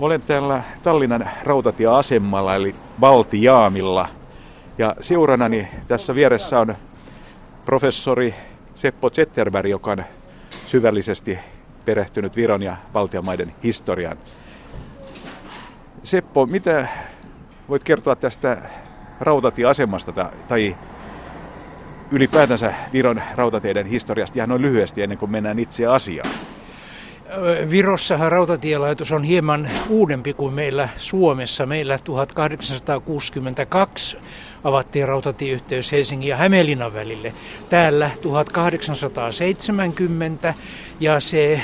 Olen täällä Tallinnan rautatieasemalla eli Valtiaamilla. Ja seuranani tässä vieressä on professori Seppo Zetterberg, joka on syvällisesti perehtynyt Viron ja Baltian maiden historiaan. Seppo, mitä voit kertoa tästä rautatieasemasta tai ylipäätänsä Viron rautateiden historiasta ihan noin lyhyesti ennen kuin mennään itse asiaan? Virossahan rautatielaitos on hieman uudempi kuin meillä Suomessa. Meillä 1862 avattiin rautatieyhteys Helsingin ja Hämeenlinnan välille. Täällä 1870 ja se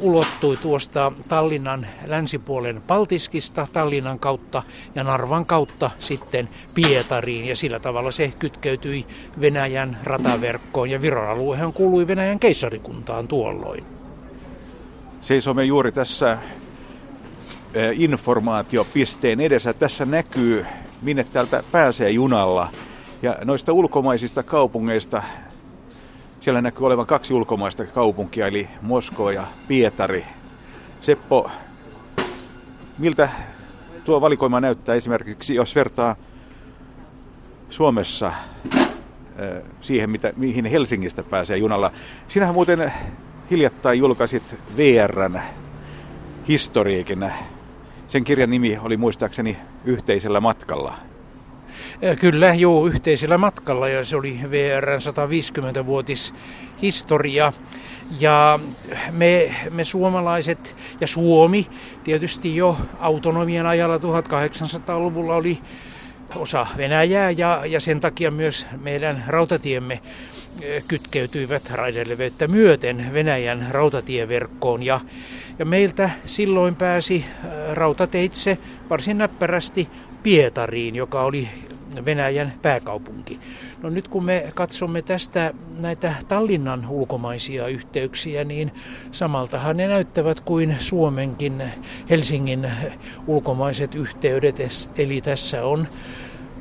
ulottui tuosta Tallinnan länsipuolen Paltiskista Tallinnan kautta ja Narvan kautta sitten Pietariin ja sillä tavalla se kytkeytyi Venäjän rataverkkoon ja Viron aluehan kuului Venäjän keisarikuntaan tuolloin. Seisomme juuri tässä informaatiopisteen edessä. Tässä näkyy, minne täältä pääsee junalla. Ja noista ulkomaisista kaupungeista, siellä näkyy olevan kaksi ulkomaista kaupunkia, eli Moskova ja Pietari. Seppo, miltä tuo valikoima näyttää esimerkiksi, jos vertaa Suomessa siihen, mitä, mihin Helsingistä pääsee junalla. Sinähän muuten hiljattain julkaisit VRn historiikin. Sen kirjan nimi oli muistaakseni Yhteisellä matkalla. Kyllä, joo, yhteisellä matkalla ja se oli VRn 150-vuotis historia. Ja me, me suomalaiset ja Suomi tietysti jo autonomian ajalla 1800-luvulla oli osa Venäjää ja, ja sen takia myös meidän rautatiemme kytkeytyivät raideleveyttä myöten Venäjän rautatieverkkoon ja, ja meiltä silloin pääsi rautateitse varsin näppärästi Pietariin, joka oli Venäjän pääkaupunki. No nyt kun me katsomme tästä näitä Tallinnan ulkomaisia yhteyksiä, niin samaltahan ne näyttävät kuin Suomenkin Helsingin ulkomaiset yhteydet. Eli tässä on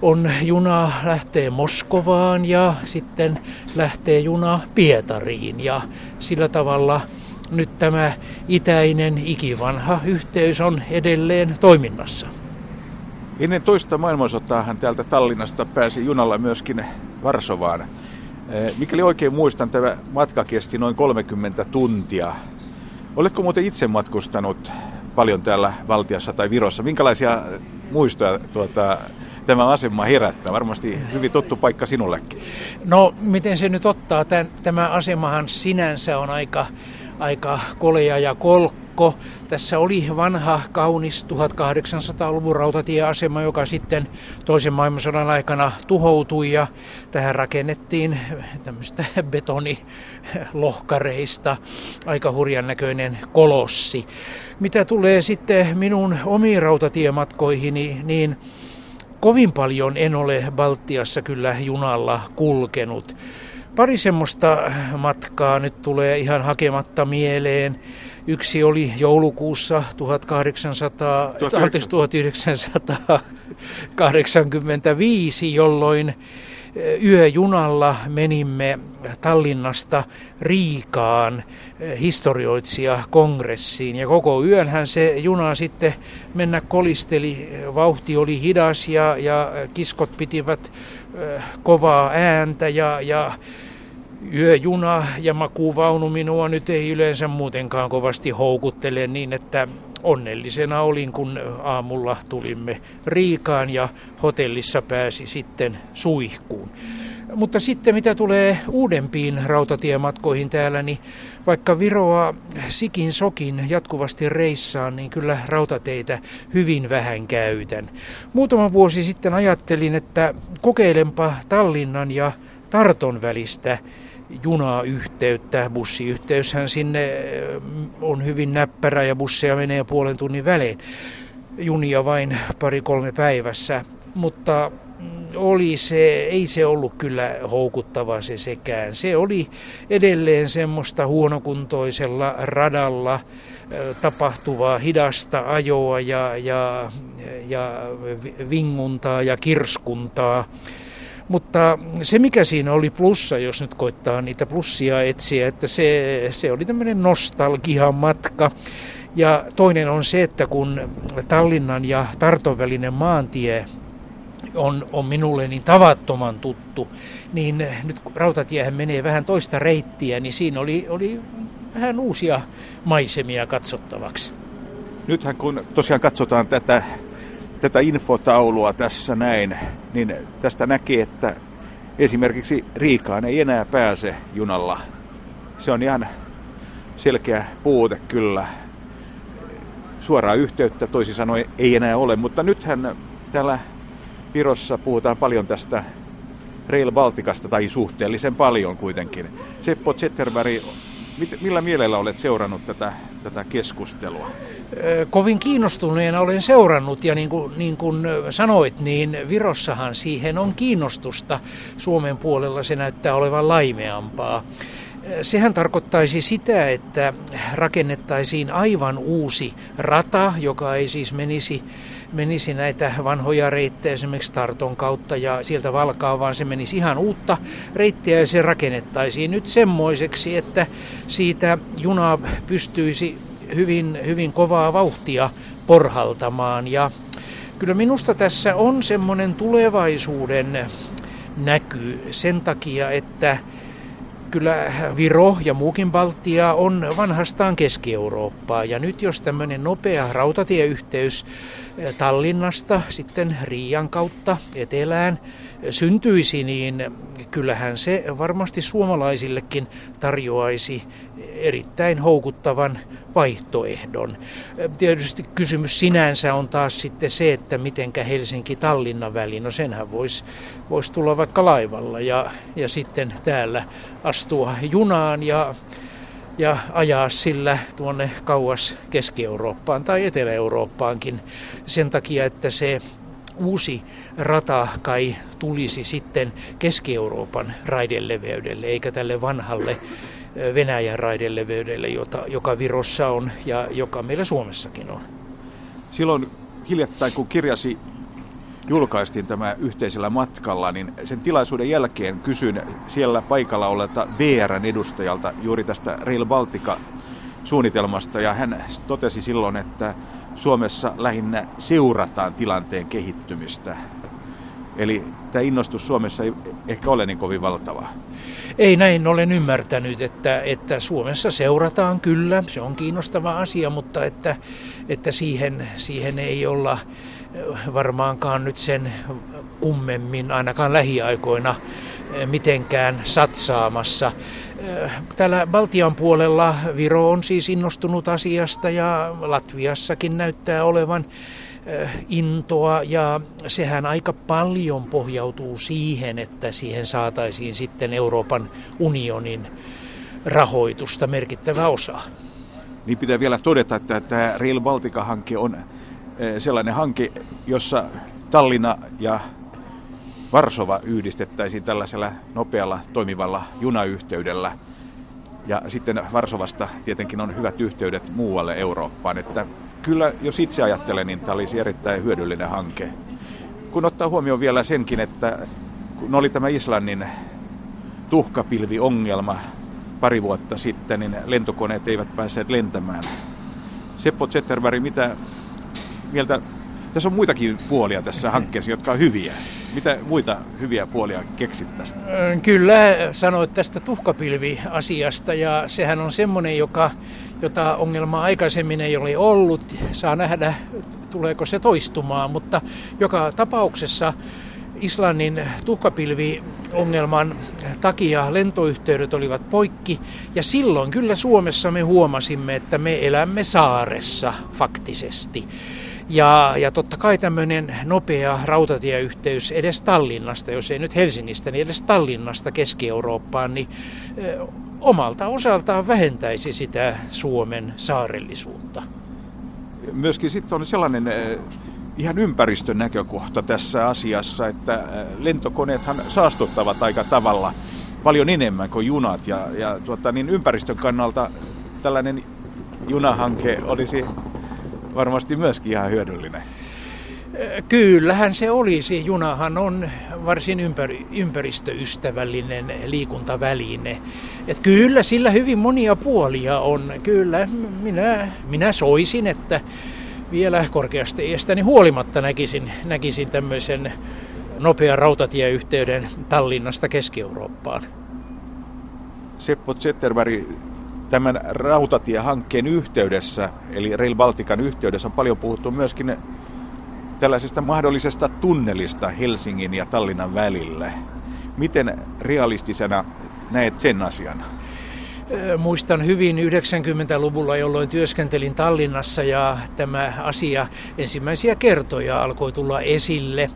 on juna lähtee Moskovaan ja sitten lähtee juna Pietariin ja sillä tavalla nyt tämä itäinen ikivanha yhteys on edelleen toiminnassa. Ennen toista maailmansotaahan täältä Tallinnasta pääsi junalla myöskin Varsovaan. Eh, mikäli oikein muistan, tämä matka kesti noin 30 tuntia. Oletko muuten itse matkustanut paljon täällä Valtiassa tai Virossa? Minkälaisia muistoja tuota, tämä asema herättää? Varmasti hyvin tuttu paikka sinullekin. No, miten se nyt ottaa? Tän, tämä asemahan sinänsä on aika, aika kolea ja kolkko. Tässä oli vanha, kaunis 1800-luvun rautatieasema, joka sitten toisen maailmansodan aikana tuhoutui ja tähän rakennettiin tämmöistä betonilohkareista aika hurjan näköinen kolossi. Mitä tulee sitten minun omiin rautatiematkoihini, niin kovin paljon en ole Baltiassa kyllä junalla kulkenut. Pari semmoista matkaa nyt tulee ihan hakematta mieleen. Yksi oli joulukuussa 1800, 1985, jolloin yöjunalla menimme Tallinnasta Riikaan historioitsija kongressiin ja koko yönhän se juna sitten mennä kolisteli. Vauhti oli hidas ja, ja kiskot pitivät kovaa ääntä ja, ja yöjuna ja makuuvaunu minua nyt ei yleensä muutenkaan kovasti houkuttele niin, että onnellisena olin, kun aamulla tulimme Riikaan ja hotellissa pääsi sitten suihkuun. Mutta sitten mitä tulee uudempiin rautatiematkoihin täällä, niin vaikka Viroa sikin sokin jatkuvasti reissaan, niin kyllä rautateitä hyvin vähän käytän. Muutama vuosi sitten ajattelin, että kokeilenpa Tallinnan ja Tarton välistä junayhteyttä. Bussiyhteyshän sinne mm, on hyvin näppärä ja busseja menee puolen tunnin välein. Junia vain pari-kolme päivässä, mutta mm, oli se, ei se ollut kyllä houkuttava se sekään. Se oli edelleen semmoista huonokuntoisella radalla tapahtuvaa hidasta ajoa ja, ja, ja vinguntaa ja kirskuntaa. Mutta se mikä siinä oli plussa, jos nyt koittaa niitä plussia etsiä, että se, se oli tämmöinen nostalgian matka. Ja toinen on se, että kun Tallinnan ja Tarton välinen maantie on, on minulle niin tavattoman tuttu, niin nyt kun rautatiehän menee vähän toista reittiä, niin siinä oli, oli vähän uusia maisemia katsottavaksi. Nythän kun tosiaan katsotaan tätä, tätä infotaulua tässä näin, niin tästä näkee, että esimerkiksi Riikaan ei enää pääse junalla. Se on ihan selkeä puute kyllä. Suoraa yhteyttä toisin sanoen ei enää ole, mutta nythän täällä Virossa puhutaan paljon tästä Rail Balticasta, tai suhteellisen paljon kuitenkin. Seppo Zetterberg, millä mielellä olet seurannut tätä, tätä keskustelua? Kovin kiinnostuneena olen seurannut ja niin kuin, niin kuin sanoit, niin Virossahan siihen on kiinnostusta. Suomen puolella se näyttää olevan laimeampaa. Sehän tarkoittaisi sitä, että rakennettaisiin aivan uusi rata, joka ei siis menisi menisi näitä vanhoja reittejä esimerkiksi Tarton kautta ja sieltä Valkaa, vaan se menisi ihan uutta reittiä ja se rakennettaisiin nyt semmoiseksi, että siitä juna pystyisi hyvin, hyvin kovaa vauhtia porhaltamaan. Ja kyllä minusta tässä on semmoinen tulevaisuuden näky sen takia, että kyllä Viro ja muukin Baltia on vanhastaan Keski-Eurooppaa. Ja nyt jos tämmöinen nopea rautatieyhteys eh, Tallinnasta sitten Riian kautta etelään syntyisi, niin kyllähän se varmasti suomalaisillekin tarjoaisi erittäin houkuttavan vaihtoehdon. Tietysti kysymys sinänsä on taas sitten se, että mitenkä Helsinki-Tallinna väli, no senhän voisi vois tulla vaikka laivalla ja, ja sitten täällä astua junaan ja, ja ajaa sillä tuonne kauas Keski-Eurooppaan tai Etelä-Eurooppaankin sen takia, että se uusi rata kai tulisi sitten Keski-Euroopan raideleveydelle eikä tälle vanhalle Venäjän raideleveydelle, jota, joka Virossa on ja joka meillä Suomessakin on. Silloin hiljattain, kun kirjasi julkaistiin tämä yhteisellä matkalla, niin sen tilaisuuden jälkeen kysyin siellä paikalla olleelta VRn edustajalta juuri tästä Rail Baltica suunnitelmasta ja hän totesi silloin, että Suomessa lähinnä seurataan tilanteen kehittymistä. Eli tämä innostus Suomessa ei ehkä ole niin kovin valtavaa. Ei näin olen ymmärtänyt, että, että Suomessa seurataan kyllä, se on kiinnostava asia, mutta että, että siihen, siihen ei olla varmaankaan nyt sen kummemmin ainakaan lähiaikoina mitenkään satsaamassa. Täällä Baltian puolella Viro on siis innostunut asiasta ja Latviassakin näyttää olevan intoa ja sehän aika paljon pohjautuu siihen, että siihen saataisiin sitten Euroopan unionin rahoitusta merkittävä osa. Niin pitää vielä todeta, että tämä Rail Baltica-hanke on sellainen hanke, jossa Tallinna ja Varsova yhdistettäisiin tällaisella nopealla toimivalla junayhteydellä. Ja sitten Varsovasta tietenkin on hyvät yhteydet muualle Eurooppaan. Että kyllä, jos itse ajattelen, niin tämä olisi erittäin hyödyllinen hanke. Kun ottaa huomioon vielä senkin, että kun oli tämä Islannin tuhkapilviongelma pari vuotta sitten, niin lentokoneet eivät päässeet lentämään. Seppo Zetterberg, mitä mieltä tässä on muitakin puolia tässä hankkeessa, jotka on hyviä. Mitä muita hyviä puolia keksit tästä? Kyllä, sanoit tästä tuhkapilviasiasta ja sehän on semmoinen, joka, jota ongelmaa aikaisemmin ei ole ollut. Saa nähdä, tuleeko se toistumaan, mutta joka tapauksessa Islannin tuhkapilviongelman takia lentoyhteydet olivat poikki ja silloin kyllä Suomessa me huomasimme, että me elämme saaressa faktisesti. Ja, ja totta kai tämmöinen nopea rautatieyhteys edes Tallinnasta, jos ei nyt Helsingistä, niin edes Tallinnasta Keski-Eurooppaan, niin omalta osaltaan vähentäisi sitä Suomen saarellisuutta. Myöskin sitten on sellainen ihan ympäristön näkökohta tässä asiassa, että lentokoneethan saastuttavat aika tavalla paljon enemmän kuin junat ja, ja tuota, niin ympäristön kannalta tällainen junahanke olisi varmasti myöskin ihan hyödyllinen. Kyllähän se olisi. Junahan on varsin ympäri, ympäristöystävällinen liikuntaväline. Et kyllä sillä hyvin monia puolia on. Kyllä minä, minä soisin, että vielä korkeasta iästäni huolimatta näkisin, näkisin tämmöisen nopean rautatieyhteyden Tallinnasta Keski-Eurooppaan. Seppo Zetterberg, tämän rautatiehankkeen yhteydessä, eli Rail Baltican yhteydessä, on paljon puhuttu myöskin tällaisesta mahdollisesta tunnelista Helsingin ja Tallinnan välille. Miten realistisena näet sen asian? Muistan hyvin 90-luvulla, jolloin työskentelin Tallinnassa ja tämä asia ensimmäisiä kertoja alkoi tulla esille.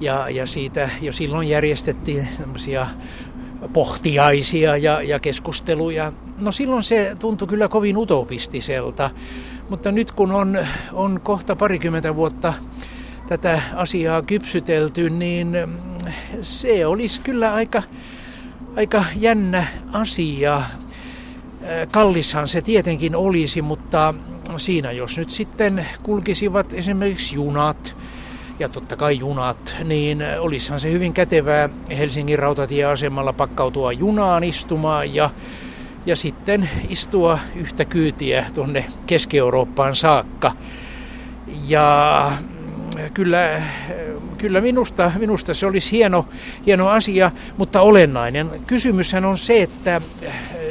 Ja, ja siitä jo silloin järjestettiin pohtiaisia ja, ja keskusteluja. No silloin se tuntui kyllä kovin utopistiselta, mutta nyt kun on, on kohta parikymmentä vuotta tätä asiaa kypsytelty, niin se olisi kyllä aika, aika jännä asia. Kallishan se tietenkin olisi, mutta siinä jos nyt sitten kulkisivat esimerkiksi junat, ja totta kai junat, niin olisihan se hyvin kätevää Helsingin rautatieasemalla pakkautua junaan istumaan ja, ja sitten istua yhtä kyytiä tuonne Keski-Eurooppaan saakka. Ja kyllä, kyllä minusta, minusta se olisi hieno, hieno asia, mutta olennainen kysymyshän on se, että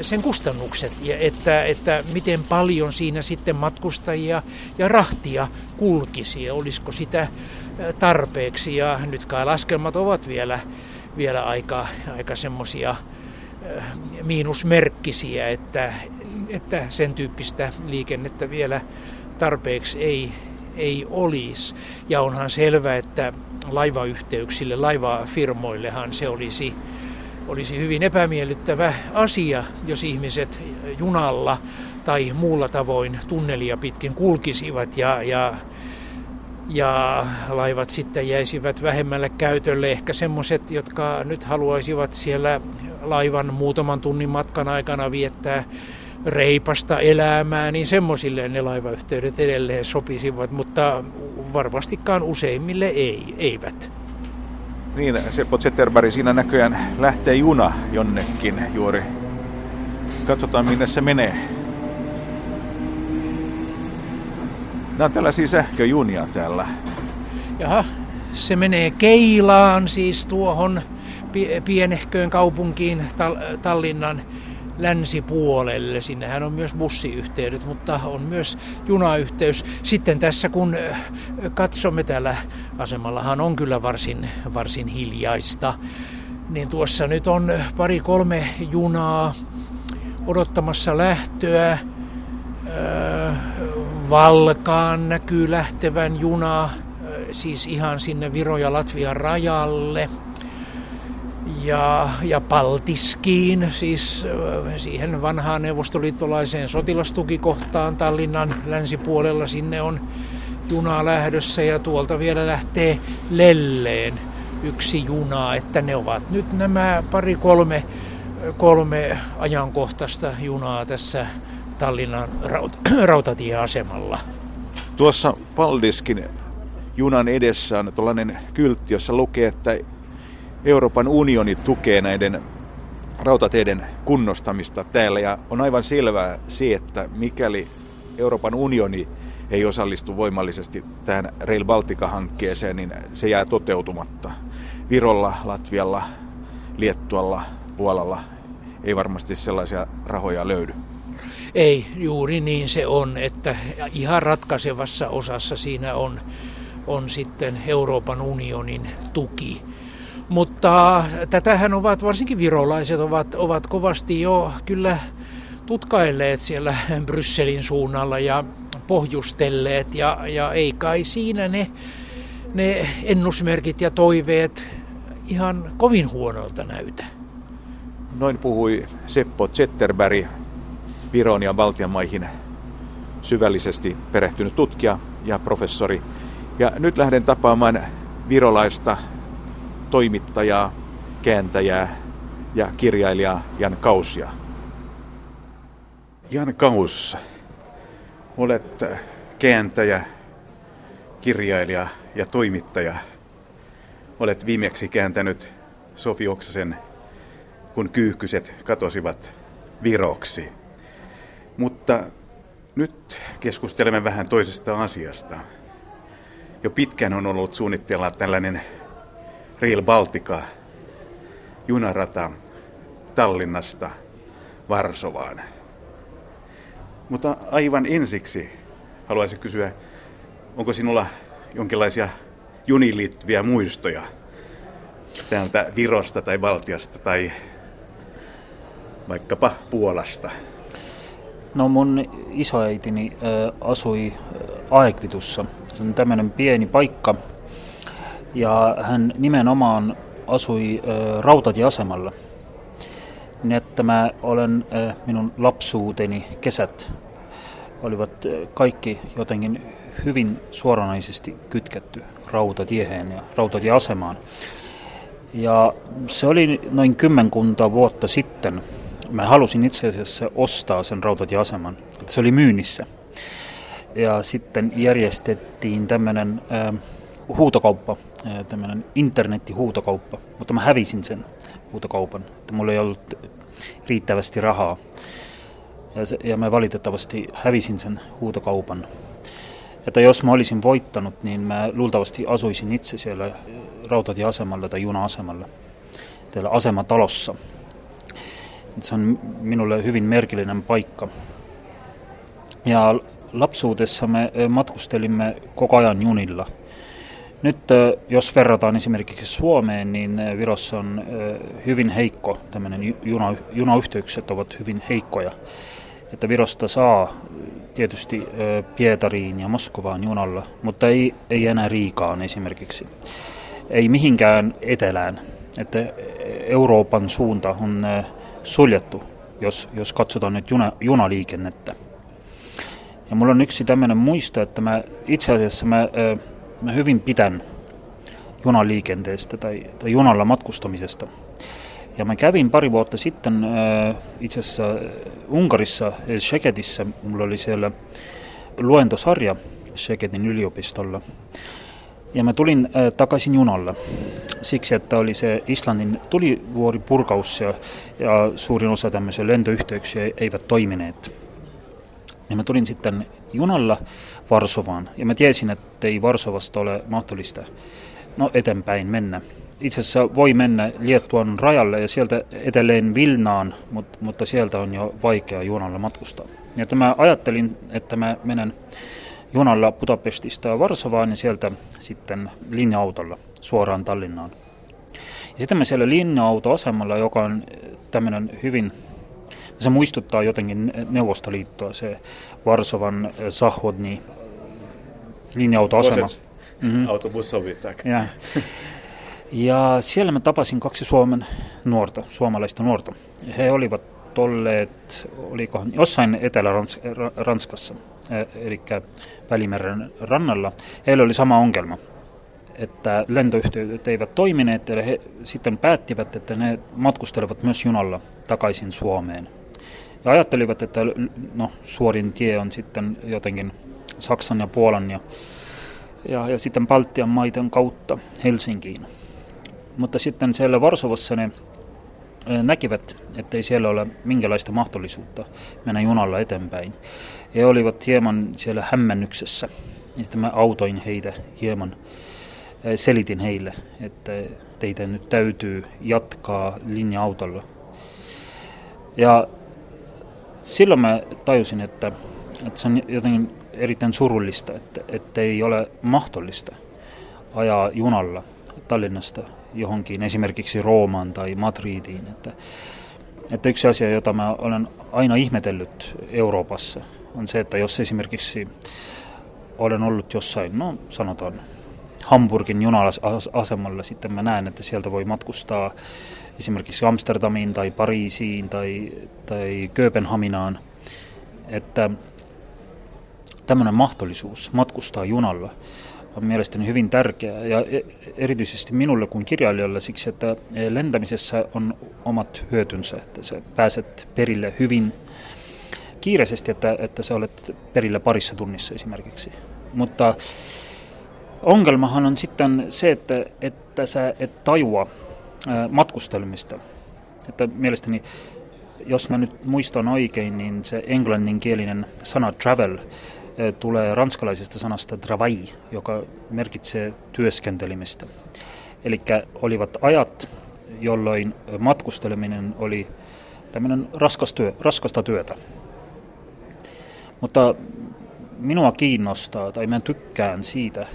sen kustannukset ja että, että miten paljon siinä sitten matkustajia ja rahtia kulkisi ja olisiko sitä tarpeeksi. Ja nyt kai laskelmat ovat vielä, vielä aika, aika semmoisia miinusmerkkisiä, että, että sen tyyppistä liikennettä vielä tarpeeksi ei, ei olisi. Ja onhan selvä, että laivayhteyksille, laivafirmoillehan se olisi, olisi hyvin epämiellyttävä asia, jos ihmiset junalla tai muulla tavoin tunnelia pitkin kulkisivat ja, ja ja laivat sitten jäisivät vähemmälle käytölle. Ehkä semmoiset, jotka nyt haluaisivat siellä laivan muutaman tunnin matkan aikana viettää reipasta elämää, niin semmoisille ne laivayhteydet edelleen sopisivat, mutta varmastikaan useimmille ei, eivät. Niin, Seppo Zetterberg, siinä näköjään lähtee juna jonnekin juuri. Katsotaan minne se menee. Nämä on tällaisia sähköjunia täällä. Jaha, se menee Keilaan, siis tuohon pienehköön kaupunkiin Tallinnan länsipuolelle. Sinnehän on myös bussiyhteydet, mutta on myös junayhteys. Sitten tässä kun katsomme täällä asemallahan on kyllä varsin, varsin hiljaista, niin tuossa nyt on pari kolme junaa odottamassa lähtöä. Valkaan näkyy lähtevän juna, siis ihan sinne Viro ja Latvian rajalle – ja, ja Paltiskiin, siis siihen vanhaan neuvostoliittolaiseen sotilastukikohtaan Tallinnan länsipuolella. Sinne on juna lähdössä ja tuolta vielä lähtee Lelleen yksi juna, että ne ovat nyt nämä pari kolme, kolme ajankohtaista junaa tässä Tallinnan raut- rautatieasemalla. Tuossa Paldiskin junan edessä on tällainen kyltti, jossa lukee, että Euroopan unioni tukee näiden rautateiden kunnostamista täällä ja on aivan selvää se, että mikäli Euroopan unioni ei osallistu voimallisesti tähän Rail Baltica-hankkeeseen, niin se jää toteutumatta. Virolla, Latvialla, Liettualla, Puolalla ei varmasti sellaisia rahoja löydy. Ei, juuri niin se on, että ihan ratkaisevassa osassa siinä on, on sitten Euroopan unionin tuki. Mutta tätähän ovat varsinkin virolaiset ovat, ovat kovasti jo kyllä tutkailleet siellä Brysselin suunnalla ja pohjustelleet ja, ja ei kai siinä ne, ne ennusmerkit ja toiveet ihan kovin huonolta näytä. Noin puhui Seppo Zetterberg, Viron ja Baltian maihin syvällisesti perehtynyt tutkija ja professori. Ja nyt lähden tapaamaan virolaista toimittajaa, kääntäjää ja kirjailijaa Jan Kausia. Jan Kaus, olet kääntäjä, kirjailija ja toimittaja. Olet viimeksi kääntänyt Sofi Oksasen, kun kyyhkyset katosivat viroksi. Mutta nyt keskustelemme vähän toisesta asiasta. Jo pitkään on ollut suunnitteilla tällainen Real Baltica junarata Tallinnasta Varsovaan. Mutta aivan ensiksi haluaisin kysyä, onko sinulla jonkinlaisia juniin liittyviä muistoja täältä Virosta tai Baltiasta tai vaikkapa Puolasta? No mun isoäitini asui Aekvitussa. Se on tämmöinen pieni paikka. Ja hän nimenomaan asui rautatieasemalla. Niin että mä olen, minun lapsuuteni kesät olivat kaikki jotenkin hyvin suoranaisesti kytketty rautatieheen ja rautatieasemaan. Ja se oli noin kymmenkunta vuotta sitten. Mä halusin itse asiassa ostaa sen rautatieaseman. Se oli myynnissä. Ja sitten järjestettiin tämmöinen äh, huutokauppa, äh, tämmöinen internettihuutokauppa, mutta mä hävisin sen huutokaupan. Että mulla ei ollut riittävästi rahaa. Ja, se, ja mä valitettavasti hävisin sen huutokaupan. Että jos mä olisin voittanut, niin mä luultavasti asuisin itse siellä rautatieasemalla tai juna-asemalla, täällä asematalossa. Se on minulle hyvin merkillinen paikka. Ja lapsuudessa me matkustelimme koko ajan junilla. Nyt jos verrataan esimerkiksi Suomeen, niin Virossa on hyvin heikko, tämmöinen juna, junayhteykset ovat hyvin heikkoja. Että Virosta saa tietysti Pietariin ja Moskovaan junalla, mutta ei, ei enää Riikaan esimerkiksi. Ei mihinkään etelään. Että Euroopan suunta on suljettu, jos, jos katsotaan nyt juna, junaliikennettä. Ja mulla on yksi tämmöinen muisto, että mä itse asiassa mä, mä hyvin pitän junaliikenteestä tai, tai junalla matkustamisesta. Ja mä kävin pari vuotta sitten äh, itse asiassa Unkarissa, Szegedissä, mulla oli siellä luentosarja Szegedin yliopistolla. Ja mä tulin äh, takaisin junalla siksi, että oli se Islannin tulivuoripurkaus ja, ja suurin osa tämmöisiä lentoyhteyksiä eivät toimineet. Ja mä tulin sitten junalla Varsovaan ja mä tiesin, että ei Varsovasta ole mahdollista no, eteenpäin mennä itse asiassa voi mennä Liettuan rajalle ja sieltä etelleen Vilnaan, mutta, mutta sieltä on jo vaikea junalla matkustaa. Ja mä ajattelin, että mä menen junalla Budapestista Varsovaan ja sieltä sitten linja-autolla suoraan Tallinnaan. Ja sitten mä siellä linja-autoasemalla, joka on tämmöinen hyvin, se muistuttaa jotenkin Neuvostoliittoa, se Varsovan Sahodni linja-autoasema. Mm-hmm. Ja. Ja siellä mä tapasin kaksi Suomen nuorta, suomalaista nuorta. He olivat olleet, olikohan jossain Etelä-Ranskassa, eli Välimeren rannalla. Heillä oli sama ongelma, että lentoyhteydet eivät toimineet, ja he sitten päättivät, että ne matkustelevat myös junalla takaisin Suomeen. Ja ajattelivat, että no, suorin tie on sitten jotenkin Saksan ja Puolan ja, ja, ja sitten Baltian maiden kautta Helsinkiin. Mutta sitten siellä Varsovassa ne näkivät, että ei siellä ole minkälaista mahdollisuutta mennä junalla eteenpäin. He olivat hieman siellä hämmennyksessä. Ja sitten mä autoin heitä hieman, selitin heille, että teitä nyt täytyy jatkaa linja-autolla. Ja silloin mä tajusin, että, että se on jotenkin erittäin surullista, että, että ei ole mahdollista ajaa junalla Tallinnasta johonkin, esimerkiksi Roomaan tai Madridiin. Että, että yksi asia, jota mä olen aina ihmetellyt Euroopassa, on se, että jos esimerkiksi olen ollut jossain, no sanotaan Hamburgin junalasemalla, sitten mä näen, että sieltä voi matkustaa esimerkiksi Amsterdamiin tai Pariisiin tai, tai Kööpenhaminaan, että tämmöinen mahdollisuus matkustaa junalla – on mielestäni hyvin tärkeä ja e- erityisesti minulle kuin kirjailijalle siksi, että lentämisessä on omat hyötynsä, että sä pääset perille hyvin kiireisesti, että, että sä olet perillä parissa tunnissa esimerkiksi. Mutta ongelmahan on sitten se, että, että sä et tajua matkustelemista. Että mielestäni, jos mä nyt muistan oikein, niin se englanninkielinen sana travel tulee ranskalaisesta sanasta travail, joka merkitsee työskentelemistä. Eli olivat ajat, jolloin matkusteleminen oli tämmöinen raskas työ, raskasta työtä. Mutta minua kiinnostaa, tai mä tykkään siitä,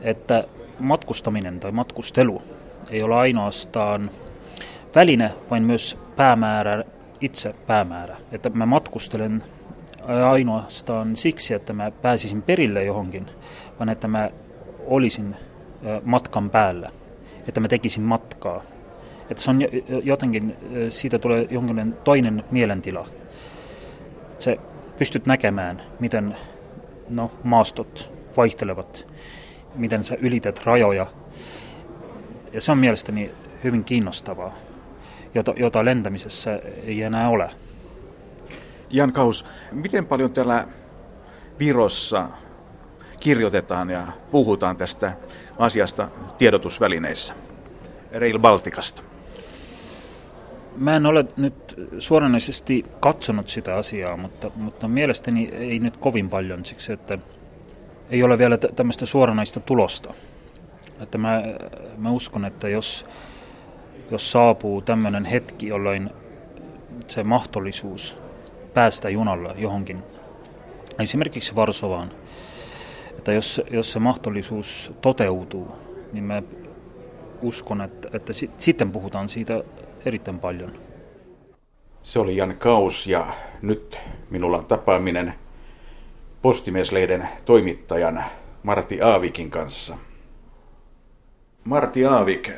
että matkustaminen tai matkustelu ei ole ainoastaan väline, vaan myös päämäärä, itse päämäärä. Että mä matkustelen ainoastaan siksi, että mä pääsisin perille johonkin, vaan että mä olisin matkan päällä, että mä tekisin matkaa. Että se on jotenkin, siitä tulee jonkinlainen toinen mielentila. Se pystyt näkemään, miten no, maastot vaihtelevat, miten sä ylität rajoja. Ja se on mielestäni hyvin kiinnostavaa, jota, jota lentämisessä ei enää ole. Jan Kaus, miten paljon täällä Virossa kirjoitetaan ja puhutaan tästä asiasta tiedotusvälineissä, Rail Balticasta? Mä en ole nyt suoranaisesti katsonut sitä asiaa, mutta, mutta mielestäni ei nyt kovin paljon siksi, että ei ole vielä tämmöistä suoranaista tulosta. Että mä, mä uskon, että jos, jos saapuu tämmöinen hetki, jolloin se mahdollisuus päästä junalla johonkin, esimerkiksi Varsovaan, että jos, jos se mahdollisuus toteutuu, niin mä uskon, että, että sitten puhutaan siitä erittäin paljon. Se oli Jan Kaus ja nyt minulla on tapaaminen Postimieslehden toimittajan Martti Aavikin kanssa. Martti Aavik,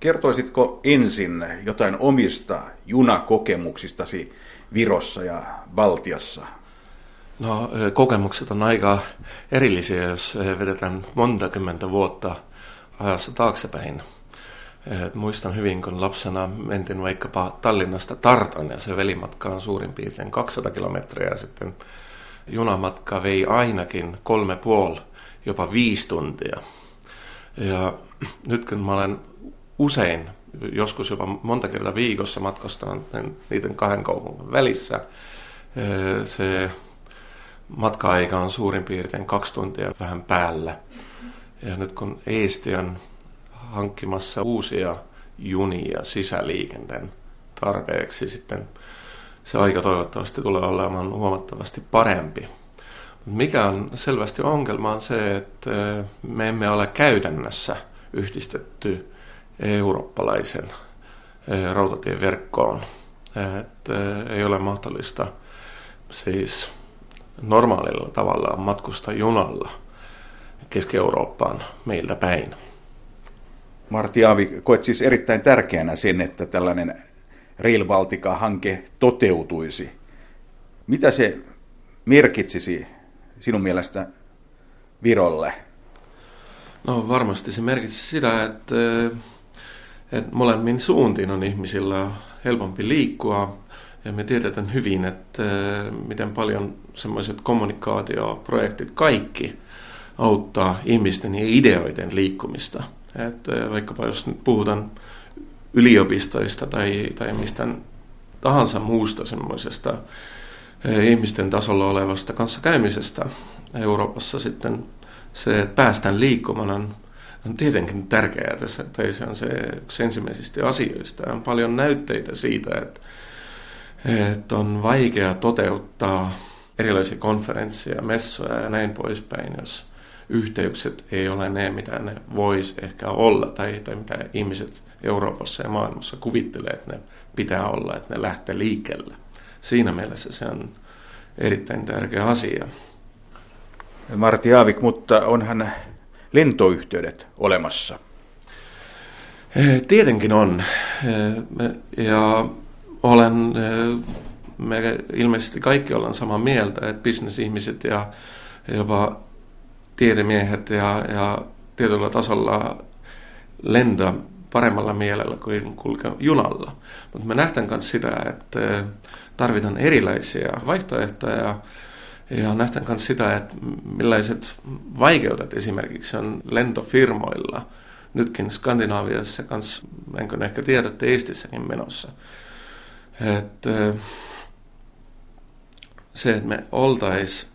kertoisitko ensin jotain omista junakokemuksistasi Virossa ja Baltiassa? No kokemukset on aika erillisiä, jos vedetään monta kymmentä vuotta ajassa taaksepäin. Et muistan hyvin, kun lapsena mentin vaikkapa Tallinnasta Tartan ja se velimatka on suurin piirtein 200 kilometriä ja sitten junamatka vei ainakin kolme puoli, jopa viisi tuntia. Ja nyt kun mä olen usein, joskus jopa monta kertaa viikossa matkustanut niiden kahden kaupungin välissä, se matka-aika on suurin piirtein kaksi tuntia vähän päällä. Ja nyt kun Eesti on hankkimassa uusia junia sisäliikenteen tarpeeksi sitten se aika toivottavasti tulee olemaan huomattavasti parempi. Mikä on selvästi ongelma on se, että me emme ole käytännössä yhdistetty eurooppalaisen rautatieverkkoon. Että ei ole mahdollista siis normaalilla tavalla matkustaa junalla Keski-Eurooppaan meiltä päin. Martti Aavi, koet siis erittäin tärkeänä sen, että tällainen Rail Baltica-hanke toteutuisi. Mitä se merkitsisi sinun mielestä Virolle? No varmasti se merkitsisi sitä, että, että molemmin suuntiin on ihmisillä helpompi liikkua. Ja me tiedetään hyvin, että miten paljon semmoiset kommunikaatioprojektit kaikki auttaa ihmisten ja ideoiden liikkumista. Että vaikkapa jos nyt puhutaan yliopistoista tai, tai mistä tahansa muusta semmoisesta eh, ihmisten tasolla olevasta kanssakäymisestä Euroopassa sitten se, että päästään liikkumaan on, on tietenkin tärkeää tässä, tai se on se yksi ensimmäisistä asioista. On paljon näytteitä siitä, että, että on vaikea toteuttaa erilaisia konferensseja, messoja ja näin poispäin, jos yhteykset ei ole ne, mitä ne vois ehkä olla, tai, tai mitä ihmiset Euroopassa ja maailmassa kuvittelee, että ne pitää olla, että ne lähtee liikkeelle. Siinä mielessä se on erittäin tärkeä asia. Martti Aavik, mutta onhan lentoyhteydet olemassa? Eh, tietenkin on. Eh, ja olen, eh, me ilmeisesti kaikki ollaan samaa mieltä, että bisnesihmiset ja jopa tiedemiehet ja, ja tietyllä tasolla lentää paremmalla mielellä kuin kulkea junalla. Mutta me nähtään myös sitä, että tarvitaan erilaisia vaihtoehtoja Ja nähtäen kanssa sitä, että millaiset vaikeudet esimerkiksi on lentofirmoilla nytkin Skandinaaviassa kanssa, enkö ehkä tiedätte, Eestissäkin menossa. Että se, että me oltais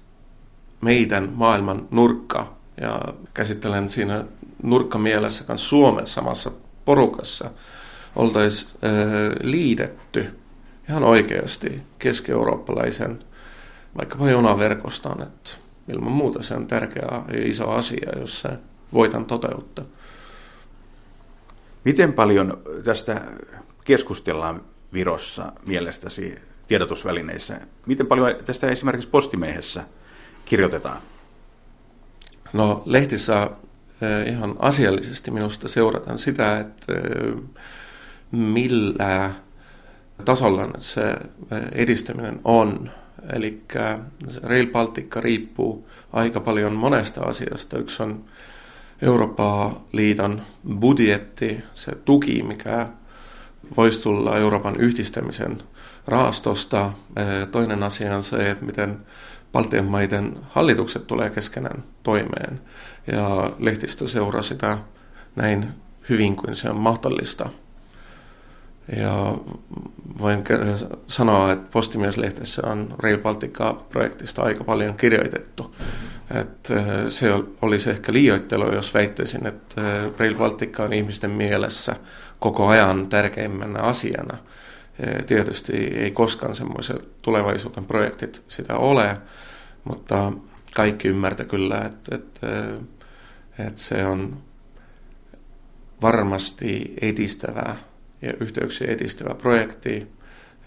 meidän maailman nurkka, ja käsittelen siinä nurkkamielessä kanssa Suomen samassa porukassa, oltaisiin liitetty ihan oikeasti keski-eurooppalaisen vaikkapa junaverkoston, että ilman muuta se on tärkeä ja iso asia, jos se voitan toteuttaa. Miten paljon tästä keskustellaan Virossa mielestäsi tiedotusvälineissä? Miten paljon tästä esimerkiksi postimiehessä kirjoitetaan? No lehtissä ihan asiallisesti minusta seurataan sitä, että millä tasolla se edistyminen on. Eli Rail Baltica riippuu aika paljon monesta asiasta. Yksi on Euroopan liiton budjetti, se tuki, mikä voisi tulla Euroopan yhdistämisen rahastosta. Toinen asia on se, että miten Baltian maiden hallitukset tulee keskenään toimeen. Ja lehtistö seuraa sitä näin hyvin kuin se on mahdollista. Ja voin sanoa, että Postimies-lehdessä on Rail Baltica-projektista aika paljon kirjoitettu. Että se olisi ehkä liioittelu, jos väittäisin, että Rail Baltica on ihmisten mielessä koko ajan tärkeimmänä asiana. Tietysti ei koskaan semmoiset tulevaisuuden projektit sitä ole, mutta kaikki ymmärtää kyllä, että, että, että se on varmasti edistävä ja yhteyksiä edistävä projekti.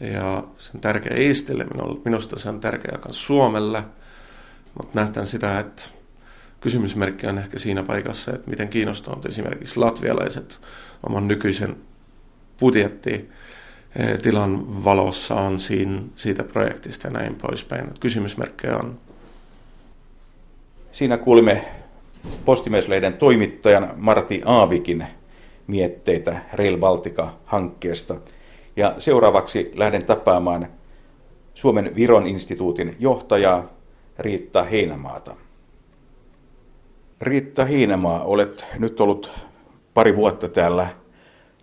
Ja se on tärkeä Eestille, minusta se on tärkeä myös Suomelle. Mutta nähdään sitä, että kysymysmerkki on ehkä siinä paikassa, että miten kiinnostuneet esimerkiksi latvialaiset oman nykyisen budjetti eh, tilan valossa on siinä, siitä projektista ja näin poispäin. Kysymysmerkkejä on. Siinä kuulimme Postimieslehden toimittajan Marti Aavikin mietteitä Rail Baltica-hankkeesta. Ja seuraavaksi lähden tapaamaan Suomen Viron instituutin johtajaa Riitta Heinämaata. Riitta Heinämaa, olet nyt ollut pari vuotta täällä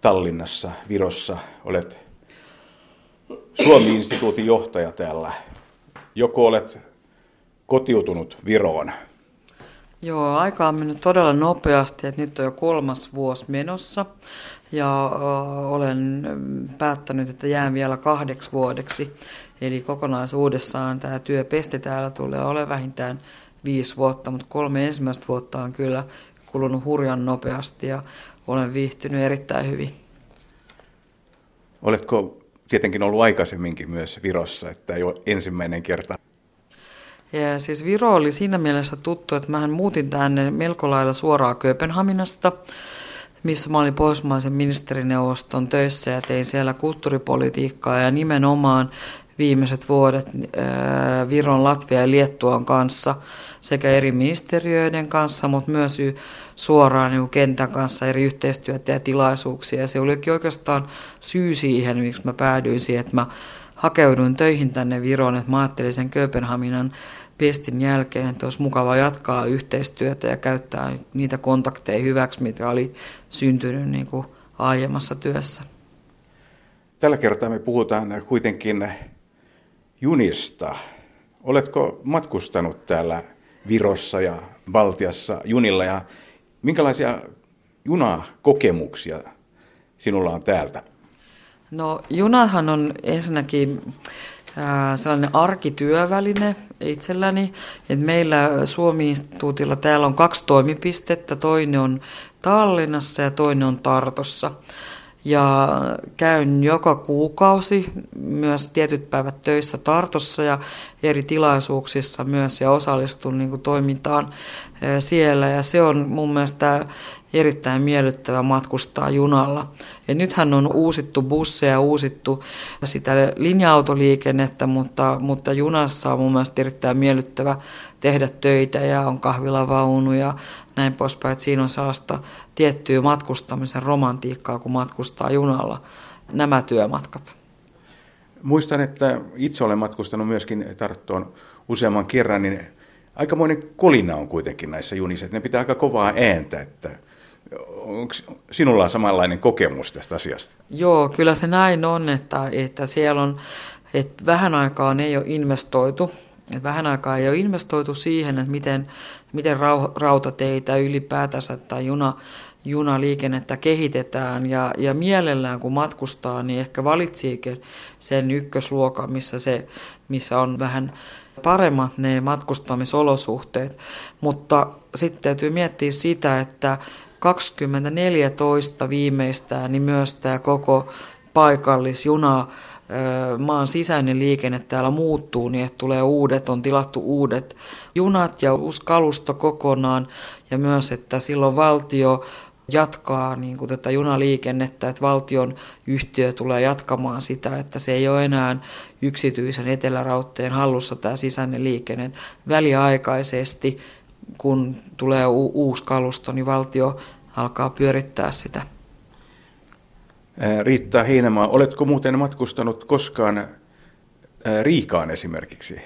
Tallinnassa, Virossa. Olet Suomi-instituutin johtaja täällä. Joko olet kotiutunut Viroon Joo, aika on mennyt todella nopeasti, että nyt on jo kolmas vuosi menossa ja äh, olen päättänyt, että jään vielä kahdeksi vuodeksi. Eli kokonaisuudessaan tämä työpesti täällä tulee ole vähintään viisi vuotta, mutta kolme ensimmäistä vuotta on kyllä kulunut hurjan nopeasti ja olen viihtynyt erittäin hyvin. Oletko tietenkin ollut aikaisemminkin myös Virossa, että ei ole ensimmäinen kerta. Ja siis Viro oli siinä mielessä tuttu, että mähän muutin tänne melko lailla suoraan Kööpenhaminasta, missä mä olin Pohjoismaisen ministerineuvoston töissä ja tein siellä kulttuuripolitiikkaa ja nimenomaan viimeiset vuodet Viron, Latvia ja Liettuan kanssa sekä eri ministeriöiden kanssa, mutta myös suoraan niin kentän kanssa eri yhteistyötä ja tilaisuuksia. Ja se olikin oikeastaan syy siihen, miksi mä päädyin siihen, että mä hakeuduin töihin tänne Viroon, että mä ajattelin sen Kööpenhaminan pestin jälkeen, että olisi mukava jatkaa yhteistyötä ja käyttää niitä kontakteja hyväksi, mitä oli syntynyt niin kuin aiemmassa työssä. Tällä kertaa me puhutaan kuitenkin junista. Oletko matkustanut täällä Virossa ja Baltiassa junilla ja minkälaisia junakokemuksia sinulla on täältä? No junahan on ensinnäkin sellainen arkityöväline itselläni. että meillä Suomi-instituutilla täällä on kaksi toimipistettä, toinen on Tallinnassa ja toinen on Tartossa. Ja käyn joka kuukausi myös tietyt päivät töissä Tartossa ja eri tilaisuuksissa myös ja osallistun niin kuin toimintaan siellä. Ja se on mun mielestä erittäin miellyttävä matkustaa junalla. Ja nythän on uusittu busseja, uusittu sitä linja-autoliikennettä, mutta, mutta junassa on mun mielestä erittäin miellyttävä tehdä töitä ja on kahvilavaunu ja näin poispäin. Että siinä on sellaista tiettyä matkustamisen romantiikkaa, kun matkustaa junalla nämä työmatkat. Muistan, että itse olen matkustanut myöskin Tarttoon useamman kerran, niin aikamoinen kolina on kuitenkin näissä junissa. Ne pitää aika kovaa ääntä, että onko sinulla samanlainen kokemus tästä asiasta? Joo, kyllä se näin on, että, että siellä on, että vähän aikaa ei ole investoitu. Että vähän aikaa ei ole investoitu siihen, että miten, miten rautateitä ylipäätänsä tai juna, junaliikennettä kehitetään ja, ja mielellään kun matkustaa, niin ehkä valitsiikin sen ykkösluokan, missä, se, missä on vähän paremmat ne matkustamisolosuhteet. Mutta sitten täytyy miettiä sitä, että 2014 viimeistään niin myös tämä koko paikallisjuna maan sisäinen liikenne täällä muuttuu, niin että tulee uudet, on tilattu uudet junat ja uusi kalusto kokonaan ja myös, että silloin valtio jatkaa niin kuin tätä junaliikennettä, että valtion yhtiö tulee jatkamaan sitä, että se ei ole enää yksityisen etelärautteen hallussa tämä sisäinen liikenne. Väliaikaisesti, kun tulee u- uusi kalusto, niin valtio alkaa pyörittää sitä. Riitta Heinemaa, oletko muuten matkustanut koskaan Riikaan esimerkiksi?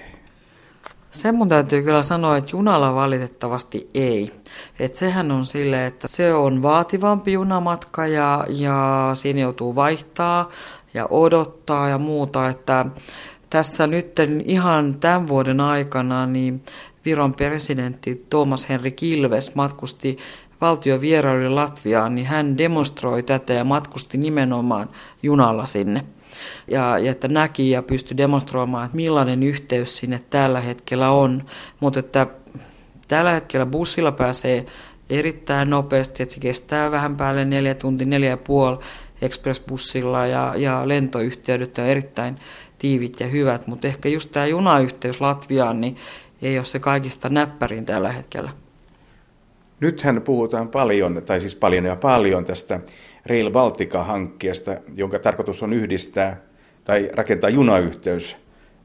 Sen mun täytyy kyllä sanoa, että junalla valitettavasti ei. Et sehän on sille, että se on vaativampi junamatka ja, ja siinä joutuu vaihtaa ja odottaa ja muuta. Että tässä nyt ihan tämän vuoden aikana niin Viron presidentti Thomas Henri Kilves matkusti valtiovierailulle Latviaan, niin hän demonstroi tätä ja matkusti nimenomaan junalla sinne ja, ja että näki ja pystyi demonstroimaan, että millainen yhteys sinne tällä hetkellä on. Mutta että tällä hetkellä bussilla pääsee erittäin nopeasti, että se kestää vähän päälle neljä tuntia, neljä ja puoli expressbussilla ja, ja lentoyhteydet on erittäin tiivit ja hyvät, mutta ehkä just tämä junayhteys Latviaan niin ei ole se kaikista näppärin tällä hetkellä. Nythän puhutaan paljon, tai siis paljon ja paljon tästä Rail Baltica-hankkeesta, jonka tarkoitus on yhdistää tai rakentaa junayhteys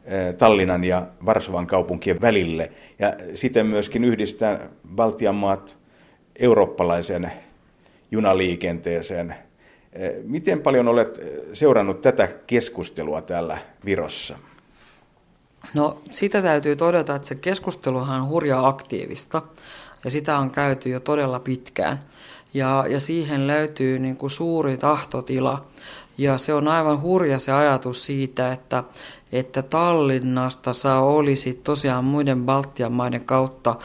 eh, Tallinnan ja Varsovan kaupunkien välille ja siten myöskin yhdistää Baltian maat eurooppalaisen junaliikenteeseen. Eh, miten paljon olet seurannut tätä keskustelua täällä Virossa? No siitä täytyy todeta, että se keskusteluhan on hurja aktiivista ja sitä on käyty jo todella pitkään. Ja, ja siihen löytyy niin kuin suuri tahtotila. Ja se on aivan hurja se ajatus siitä, että, että Tallinnasta saa olisi tosiaan muiden Baltian maiden kautta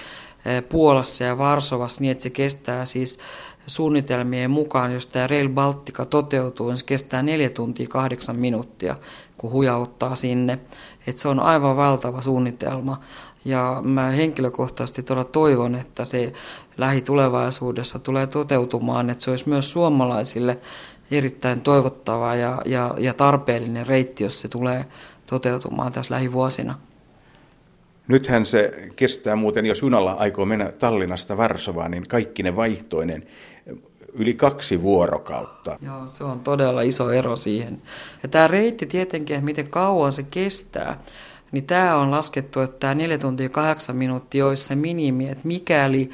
eh, Puolassa ja Varsovassa niin, että se kestää siis suunnitelmien mukaan, jos tämä Rail Baltica toteutuu, niin se kestää neljä tuntia kahdeksan minuuttia, kun hujauttaa sinne. Et se on aivan valtava suunnitelma. Ja mä henkilökohtaisesti todella toivon, että se lähitulevaisuudessa tulee toteutumaan, että se olisi myös suomalaisille erittäin toivottava ja, ja, ja tarpeellinen reitti, jos se tulee toteutumaan tässä lähivuosina. Nythän se kestää muuten, jos junalla aikoo mennä Tallinnasta Varsovaan, niin kaikki ne vaihtoinen yli kaksi vuorokautta. Joo, se on todella iso ero siihen. Ja tämä reitti tietenkin, että miten kauan se kestää, niin tämä on laskettu, että tämä 4 tuntia 8 minuuttia olisi se minimi, että mikäli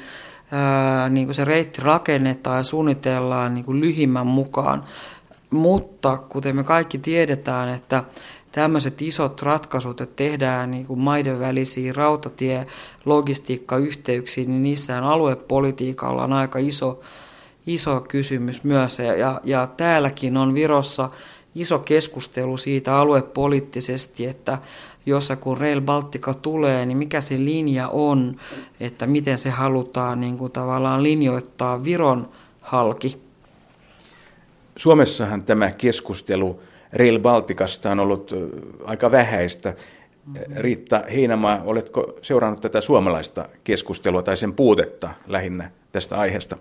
ää, niin kuin se reitti rakennetaan ja suunnitellaan niin kuin lyhimmän mukaan, mutta kuten me kaikki tiedetään, että tämmöiset isot ratkaisut, että tehdään niin kuin maiden välisiä rautatie, logistiikkayhteyksiä, niin niissä aluepolitiikalla on aika iso, iso kysymys myös. Ja, ja täälläkin on Virossa iso keskustelu siitä aluepoliittisesti, että jos ja kun Rail Baltica tulee, niin mikä se linja on, että miten se halutaan niin kuin tavallaan linjoittaa Viron halki. Suomessahan tämä keskustelu Rail Balticasta on ollut aika vähäistä. Riitta Heinamaa, oletko seurannut tätä suomalaista keskustelua tai sen puutetta lähinnä tästä aiheesta?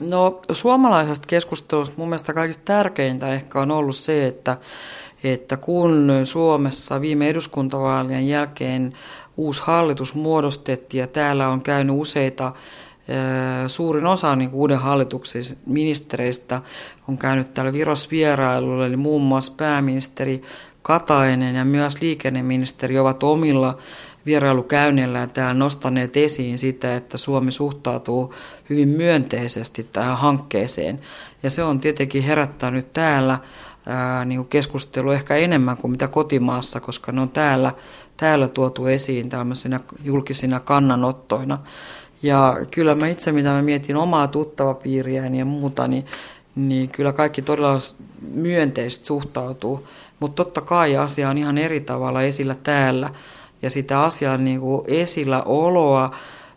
No suomalaisesta keskustelusta mun mielestä kaikista tärkeintä ehkä on ollut se, että, että kun Suomessa viime eduskuntavaalien jälkeen uusi hallitus muodostettiin ja täällä on käynyt useita Suurin osa niin uuden hallituksen ministereistä on käynyt täällä Viros vierailulla, eli muun muassa pääministeri Katainen ja myös liikenneministeri ovat omilla vierailukäynnillä täällä nostaneet esiin sitä, että Suomi suhtautuu hyvin myönteisesti tähän hankkeeseen. Ja se on tietenkin herättänyt täällä ää, niin kuin keskustelu ehkä enemmän kuin mitä kotimaassa, koska ne on täällä, täällä tuotu esiin tämmöisinä julkisina kannanottoina. Ja kyllä mä itse, mitä mä mietin omaa tuttavapiiriäni ja muuta, niin, niin kyllä kaikki todella myönteisesti suhtautuu. Mutta totta kai asia on ihan eri tavalla esillä täällä. Ja sitä asian niin esillä oloa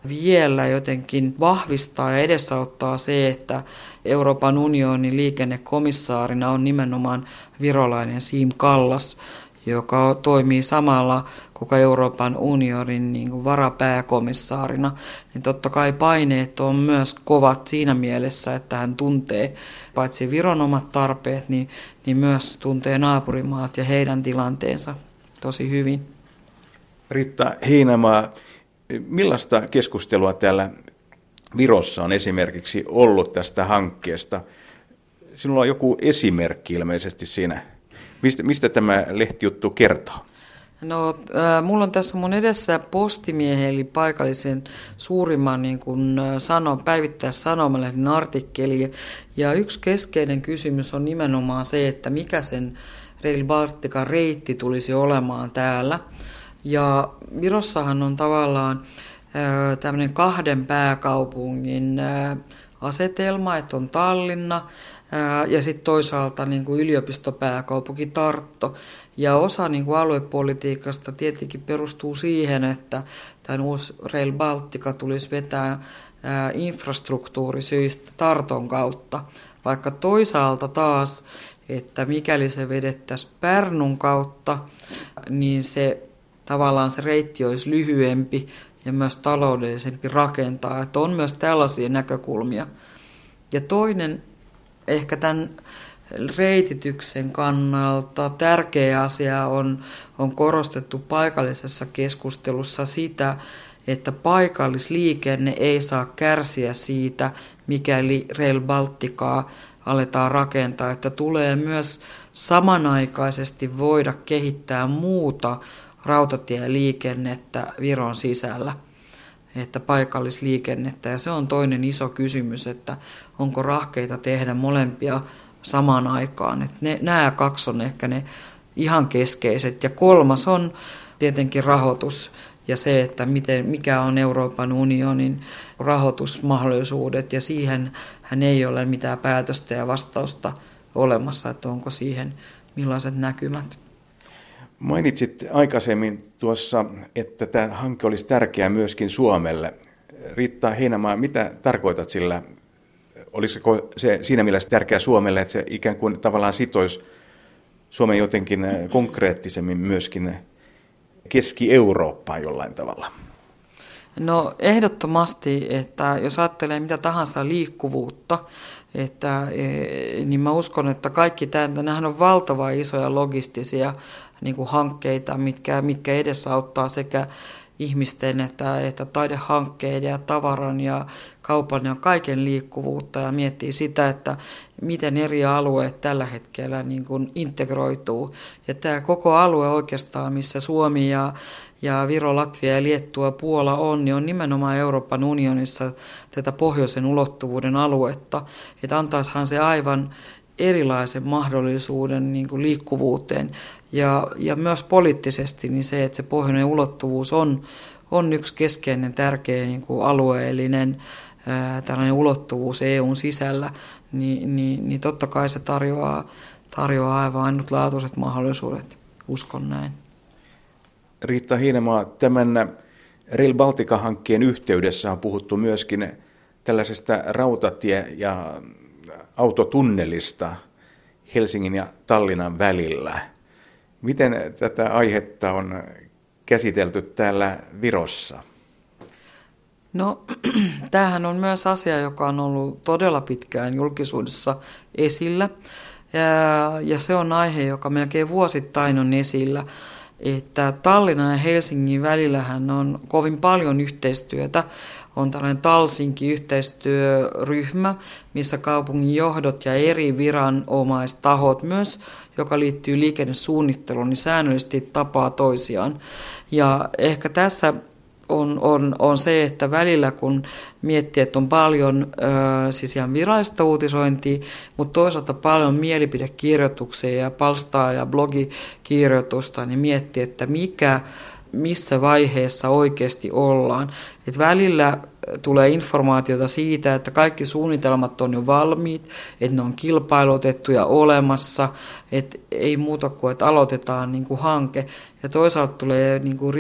vielä jotenkin vahvistaa ja edesauttaa se, että Euroopan unionin liikennekomissaarina on nimenomaan virolainen Siim Kallas, joka toimii samalla koko Euroopan unionin niin kuin varapääkomissaarina, niin totta kai paineet on myös kovat siinä mielessä, että hän tuntee paitsi Viron omat tarpeet, niin, niin myös tuntee naapurimaat ja heidän tilanteensa tosi hyvin. Riitta Heinämaa, millaista keskustelua täällä Virossa on esimerkiksi ollut tästä hankkeesta? Sinulla on joku esimerkki ilmeisesti siinä. Mistä, mistä tämä lehtijuttu kertoo? No, äh, mulla on tässä mun edessä postimiehen, eli paikallisen suurimman niin kun, sano, päivittäissanomalehden artikkeli. Ja yksi keskeinen kysymys on nimenomaan se, että mikä sen Rail Baltica reitti tulisi olemaan täällä. Ja Virossahan on tavallaan tämmöinen kahden pääkaupungin asetelma, että on Tallinna ja sitten toisaalta niin kuin yliopistopääkaupunki Tartto. Ja osa niin kuin aluepolitiikasta tietenkin perustuu siihen, että tämän uusi Rail Baltica tulisi vetää infrastruktuurisyistä Tarton kautta, vaikka toisaalta taas, että mikäli se vedettäisiin Pärnun kautta, niin se tavallaan se reitti olisi lyhyempi ja myös taloudellisempi rakentaa. Että on myös tällaisia näkökulmia. Ja toinen ehkä tämän reitityksen kannalta tärkeä asia on, on korostettu paikallisessa keskustelussa sitä, että paikallisliikenne ei saa kärsiä siitä, mikäli Rail Balticaa aletaan rakentaa, että tulee myös samanaikaisesti voida kehittää muuta rautatieliikennettä Viron sisällä että paikallisliikennettä. Ja se on toinen iso kysymys, että onko rahkeita tehdä molempia samaan aikaan. Että ne, nämä kaksi on ehkä ne ihan keskeiset. Ja kolmas on tietenkin rahoitus ja se, että miten, mikä on Euroopan unionin rahoitusmahdollisuudet. Ja siihen hän ei ole mitään päätöstä ja vastausta olemassa, että onko siihen millaiset näkymät. Mainitsit aikaisemmin tuossa, että tämä hanke olisi tärkeä myöskin Suomelle. Riitta Heinämaa, mitä tarkoitat sillä? Olisiko se siinä mielessä tärkeä Suomelle, että se ikään kuin tavallaan sitoisi Suomen jotenkin konkreettisemmin myöskin Keski-Eurooppaan jollain tavalla? No ehdottomasti, että jos ajattelee mitä tahansa liikkuvuutta, että, e, niin mä uskon, että kaikki tämä, nämähän on valtava isoja logistisia niin kuin hankkeita, mitkä, mitkä edesauttaa sekä ihmisten että, että taidehankkeiden ja tavaran ja kaupan ja kaiken liikkuvuutta ja miettii sitä, että miten eri alueet tällä hetkellä niin kuin integroituu. Ja tämä koko alue oikeastaan, missä Suomi ja, ja Viro, Latvia ja Liettua Puola on, niin on nimenomaan Euroopan unionissa tätä pohjoisen ulottuvuuden aluetta. Että antaishan se aivan erilaisen mahdollisuuden niin kuin liikkuvuuteen. Ja, ja myös poliittisesti niin se, että se pohjoinen ulottuvuus on, on yksi keskeinen tärkeä niin kuin alueellinen ää, tällainen ulottuvuus EUn sisällä, niin, niin, niin totta kai se tarjoaa, tarjoaa aivan ainutlaatuiset mahdollisuudet, uskon näin. Riitta Hiinemaa, tämän Rail Baltica-hankkeen yhteydessä on puhuttu myöskin tällaisesta rautatie- ja autotunnelista Helsingin ja Tallinnan välillä. Miten tätä aihetta on käsitelty täällä Virossa? No, tämähän on myös asia, joka on ollut todella pitkään julkisuudessa esillä. Ja, ja se on aihe, joka melkein vuosittain on esillä että Tallinnan ja Helsingin välillähän on kovin paljon yhteistyötä. On tällainen Talsinki-yhteistyöryhmä, missä kaupungin johdot ja eri viranomaistahot myös, joka liittyy liikennesuunnitteluun, niin säännöllisesti tapaa toisiaan. Ja ehkä tässä on, on, on se, että välillä kun miettii, että on paljon ö, siis ihan virallista uutisointia, mutta toisaalta paljon mielipidekirjoituksia ja palstaa ja blogikirjoitusta, niin miettii, että mikä, missä vaiheessa oikeasti ollaan. Et välillä tulee informaatiota siitä, että kaikki suunnitelmat on jo valmiit, että ne on kilpailutettuja olemassa, että ei muuta kuin, että aloitetaan niin kuin hanke. Ja toisaalta tulee niin kuin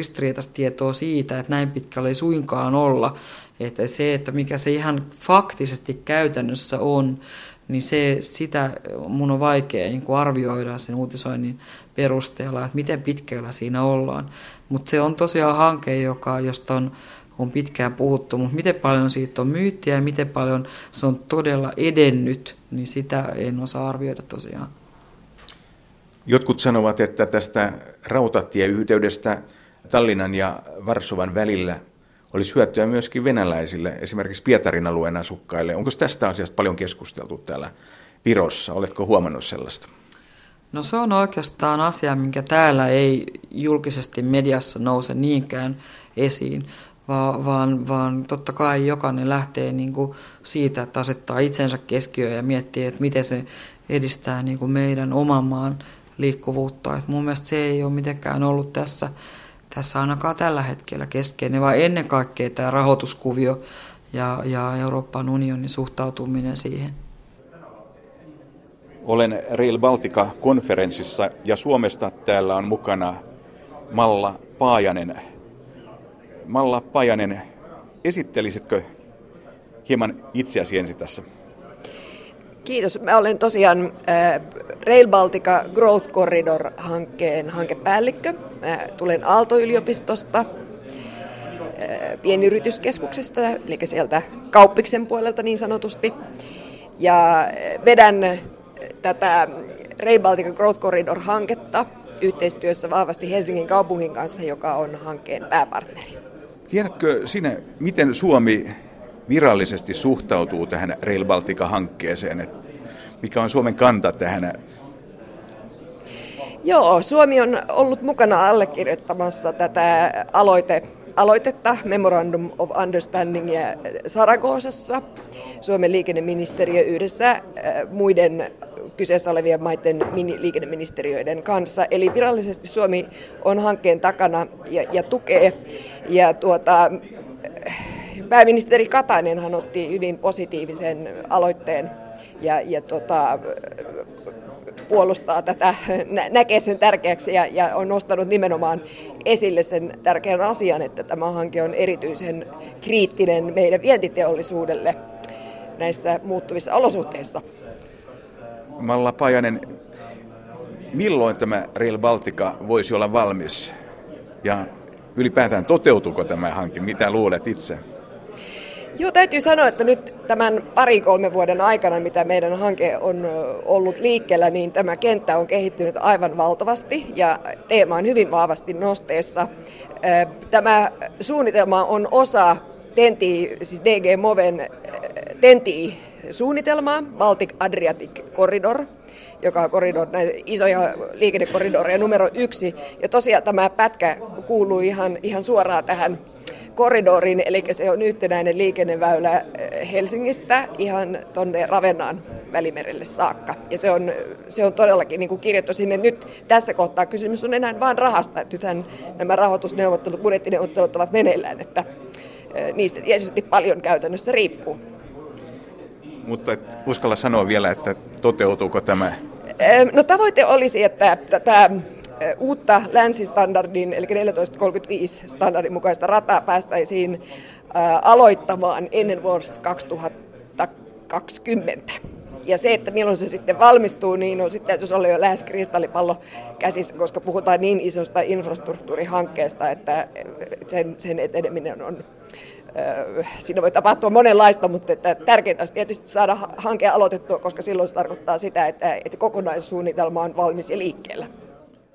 tietoa siitä, että näin pitkälle ei suinkaan olla. Että se, että mikä se ihan faktisesti käytännössä on, niin se, sitä mun on vaikea niin kuin arvioida sen uutisoinnin perusteella, että miten pitkällä siinä ollaan. Mutta se on tosiaan hanke, joka, josta on on pitkään puhuttu, mutta miten paljon siitä on myyttiä ja miten paljon se on todella edennyt, niin sitä en osaa arvioida tosiaan. Jotkut sanovat, että tästä rautatieyhteydestä Tallinnan ja Varsovan välillä olisi hyötyä myöskin venäläisille, esimerkiksi Pietarin alueen asukkaille. Onko tästä asiasta paljon keskusteltu täällä Virossa? Oletko huomannut sellaista? No se on oikeastaan asia, minkä täällä ei julkisesti mediassa nouse niinkään esiin vaan, vaan, vaan totta kai jokainen lähtee niin kuin siitä, että asettaa itsensä keskiöön ja miettii, että miten se edistää niin kuin meidän oman maan liikkuvuutta. Et mun mielestä se ei ole mitenkään ollut tässä, tässä ainakaan tällä hetkellä keskeinen, vaan ennen kaikkea tämä rahoituskuvio ja, ja Euroopan unionin suhtautuminen siihen. Olen Rail Baltica-konferenssissa ja Suomesta täällä on mukana Malla Paajanen, Malla Pajanen, esittelisitkö hieman itseäsi ensin tässä? Kiitos. Mä olen tosiaan äh, Rail Baltica Growth Corridor-hankkeen hankepäällikkö. Mä tulen Aalto-yliopistosta, äh, pienyrityskeskuksesta, eli sieltä kauppiksen puolelta niin sanotusti. Ja äh, vedän tätä Rail Baltica Growth Corridor-hanketta yhteistyössä vahvasti Helsingin kaupungin kanssa, joka on hankkeen pääpartneri. Tiedätkö sinä, miten Suomi virallisesti suhtautuu tähän Rail Baltica-hankkeeseen? Mikä on Suomen kanta tähän? Joo, Suomi on ollut mukana allekirjoittamassa tätä aloite, aloitetta Memorandum of Understanding Saragosassa. Suomen liikenneministeriö yhdessä äh, muiden kyseessä olevien maiden liikenneministeriöiden kanssa. Eli virallisesti Suomi on hankkeen takana ja, ja tukee. Ja tuota, pääministeri Katainenhan otti hyvin positiivisen aloitteen ja, ja tota, puolustaa tätä, näkee sen tärkeäksi ja, ja on nostanut nimenomaan esille sen tärkeän asian, että tämä hanke on erityisen kriittinen meidän vientiteollisuudelle näissä muuttuvissa olosuhteissa. Malla Pajanen, milloin tämä Rail Baltica voisi olla valmis? Ja ylipäätään toteutuuko tämä hanke? Mitä luulet itse? Joo, täytyy sanoa, että nyt tämän pari-kolme vuoden aikana, mitä meidän hanke on ollut liikkeellä, niin tämä kenttä on kehittynyt aivan valtavasti ja teema on hyvin vahvasti nosteessa. Tämä suunnitelma on osa Tenti, siis DG Moven Tenti suunnitelmaa, Baltic Adriatic Corridor, joka on koridor, näitä isoja liikennekoridoreja numero yksi. Ja tosiaan tämä pätkä kuuluu ihan, ihan suoraan tähän koridoriin, eli se on yhtenäinen liikenneväylä eh, Helsingistä ihan tuonne Ravennaan välimerelle saakka. Ja se on, se on todellakin niin kuin kirjattu sinne. Nyt tässä kohtaa kysymys on enää vain rahasta. Että nythän nämä rahoitusneuvottelut, budjettineuvottelut ovat meneillään, että eh, niistä tietysti paljon käytännössä riippuu mutta et uskalla sanoa vielä, että toteutuuko tämä? No tavoite olisi, että tätä uutta länsistandardin, eli 1435 standardin mukaista rataa päästäisiin aloittamaan ennen vuosi 2020. Ja se, että milloin se sitten valmistuu, niin on sitten täytyisi olla jo lähes kristallipallo käsissä, koska puhutaan niin isosta infrastruktuurihankkeesta, että sen, sen eteneminen on siinä voi tapahtua monenlaista, mutta että tärkeintä olisi tietysti saada hanke aloitettua, koska silloin se tarkoittaa sitä, että, että kokonaissuunnitelma on valmis ja liikkeellä.